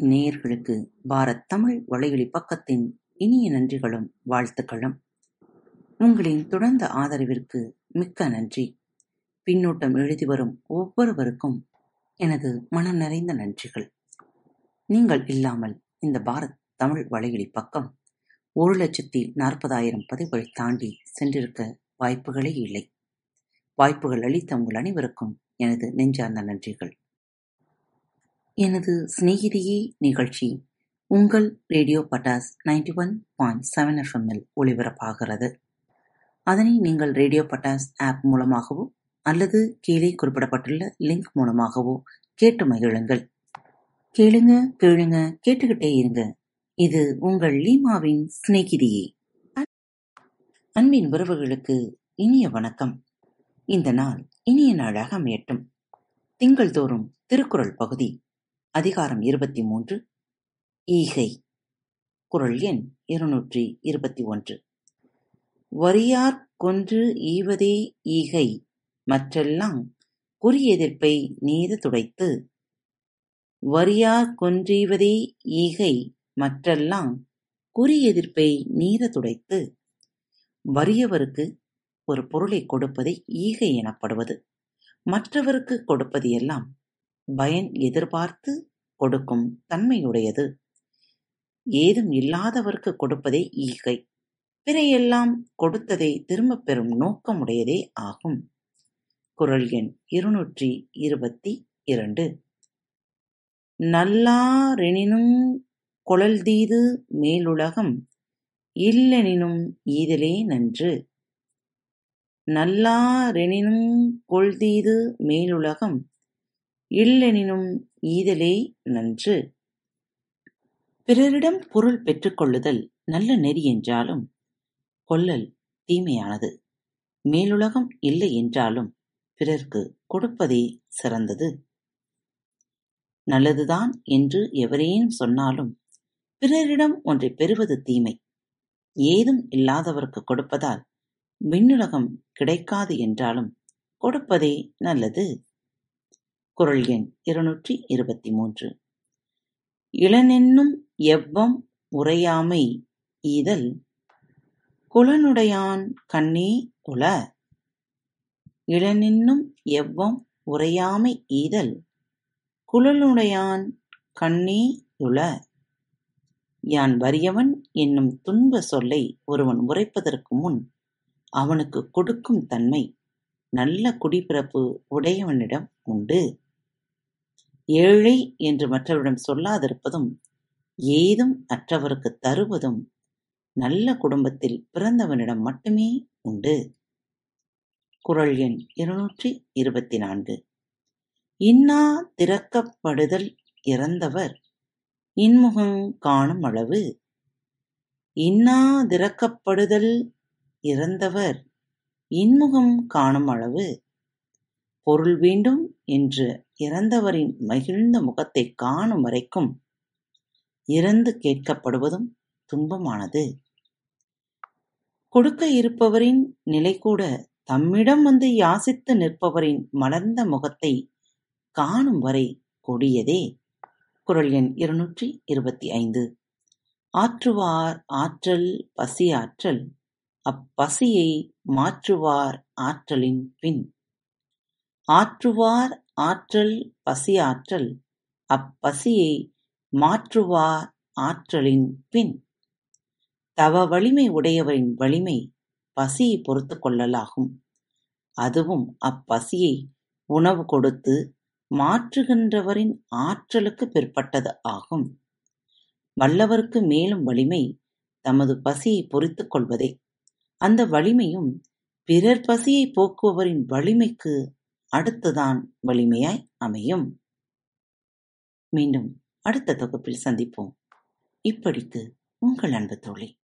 நேயர்களுக்கு பாரத் தமிழ் வலையொலி பக்கத்தின் இனிய நன்றிகளும் வாழ்த்துக்களும். உங்களின் தொடர்ந்த ஆதரவிற்கு மிக்க நன்றி. பின்னூட்டம் எழுதி வரும் ஒவ்வொருவருக்கும் எனது மனம் நிறைந்த நன்றிகள். நீங்கள் இல்லாமல் இந்த பாரத் தமிழ் வலையொலி பக்கம் ஒரு லட்சத்தி நாற்பதாயிரம் பதிவுகள் தாண்டி சென்றிருக்க வாய்ப்புகளே இல்லை. வாய்ப்புகள் அளித்த உங்கள் அனைவருக்கும் எனது நெஞ்சார்ந்த நன்றிகள். எனது சிநேகிதியே நிகழ்ச்சி உங்கள் radio Pattas ninety one point seven எஃப்எம்மில் ஒளிபரப்பாகிறது. அதனை நீங்கள் ரேடியோ பட்டாஸ் ஆப் மூலமாகவோ அல்லது கீழே குறிப்பிடப்பட்டுள்ள லிங்க் மூலமாகவோ கேட்டு மகிழுங்கள். கேளுங்க கேளுங்க கேட்டுக்கிட்டே இருங்க. இது உங்கள் லீமாவின் சிநேகிதியே. அன்பின் உறவுகளுக்கு இனிய வணக்கம். இந்த நாள் இனிய நாளாக அமையட்டும். திங்கள் தோறும் திருக்குறள் பகுதி அதிகாரம் இருபத்தி மூன்று ஈகை. குரல் எண் இருநூற்றி இருபத்தி ஒன்று வரியார் கொன்று ஈவதே ஈகை. மற்றெல்லாம் குறியெதிர்ப்பை நீது துடைத்து. வரியார் கொன்றீவதே ஈகை. மற்றெல்லாம் குறி எதிர்ப்பை நீர துடைத்து. வறியவருக்கு ஒரு பொருளை கொடுப்பதை ஈகை எனப்படுவது. மற்றவருக்கு கொடுப்பது எல்லாம் பயன் எதிர்பார்த்து கொடுக்கும் தன்மையுடையது. ஏதும் இல்லாதவர்க்கு கொடுப்பதே ஈகை. பிறையெல்லாம் கொடுத்ததை திரும்பப் பெறும் நோக்கமுடையதே ஆகும். குரல் எண் இருநூற்றி இருபத்தி இரண்டு. நல்லாரெனினுங் கொளல்தீது மேலுலகம் இல்லெனினும் ஈதலே நன்று. நல்லாரெனினுங் கொள்தீது மேலுலகம் இல்லெனினும் ஈதலே நன்று. பிறரிடம் பொருள் பெற்றுக்கொள்ளுதல் நல்ல நெறி என்றாலும் கொல்லல் தீமையானது. மேலுலகம் இல்லை என்றாலும் பிறர்க்கு கொடுப்பதே சிறந்தது. நல்லதுதான் என்று எவரேனும் சொன்னாலும் பிறரிடம் ஒன்றைப் பெறுவது தீமை. ஏதும் இல்லாதவர்க்கு கொடுப்பதால் விண்ணுலகம் கிடைக்காது என்றாலும் கொடுப்பதே நல்லது. குரல் எண் இருநூற்றி இருபத்தி மூன்று இளனென்னும் எவ்வம் உரையாமை ஈதல் குலனுடையான் கண்ணே உள இளனென்னும் எவ்வம் உரையாமை ஈதல் குலனுடையான் கண்ணே உல யான் வறியவன் என்னும் துன்ப சொல்லை ஒருவன் உரைப்பதற்கு முன் அவனுக்கு கொடுக்கும் தன்மை நல்ல குடிப்பிறப்பு உடையவனிடம் உண்டு. ஏழை என்று மற்றவரிடம் சொல்லாதிருப்பதும் ஏதும் அற்றவருக்குத் தருவதும் நல்ல குடும்பத்தில் பிறந்தவனிடம் மட்டுமே உண்டு. குரல் எண் இருநூற்றி இருபத்தி நான்கு இன்னா திறக்கப்படுதல் இறந்தவர் இன்முகம் காணும் அளவு. இன்னா திறக்கப்படுதல் இறந்தவர் இன்முகம் காணும் அளவு. பொருள் வேண்டும் என்று இறந்தவரின் மகிழ்ந்த முகத்தைக் காணும் வரைக்கும் இறந்து கேட்கப்படுவதும் துன்பமானது. கொடுக்க இருப்பவரின் நிலை கூட தம்மிடம் வந்து யாசித்து நிற்பவரின் மலர்ந்த முகத்தை காணும் வரை கொடியதே. குரல் எண் இருநூற்றி இருபத்தி ஐந்து ஆற்றுவார் ஆற்றல் பசி ஆற்றல் அப்பசியை மாற்றுவார் ஆற்றலின் பின். ஆற்றுவார் ஆற்றல் பசியாற்றல் அப்பசியை மாற்றுவார் ஆற்றலின் பின். தவ வலிமை உடையவரின் வலிமை பசியைப் பொறுத்துக் கொள்ளலாகும். அதுவும் அப்பசியை உணவு கொடுத்து மாற்றுகின்றவரின் ஆற்றலுக்குப் பிற்பட்டது ஆகும். வல்லவர்க்கு மேலும் வலிமை தமது பசியைப் பொறுத்துக் கொள்வதே. அந்த வலிமையும் பிறர் பசியைப் போக்குபவரின் வலிமைக்கு அடுத்துதான் வலிமையாய் அமையும். மீண்டும் அடுத்த தொகுப்பில் சந்திப்போம். இப்படிக்கு உங்கள் அன்பு தோழி.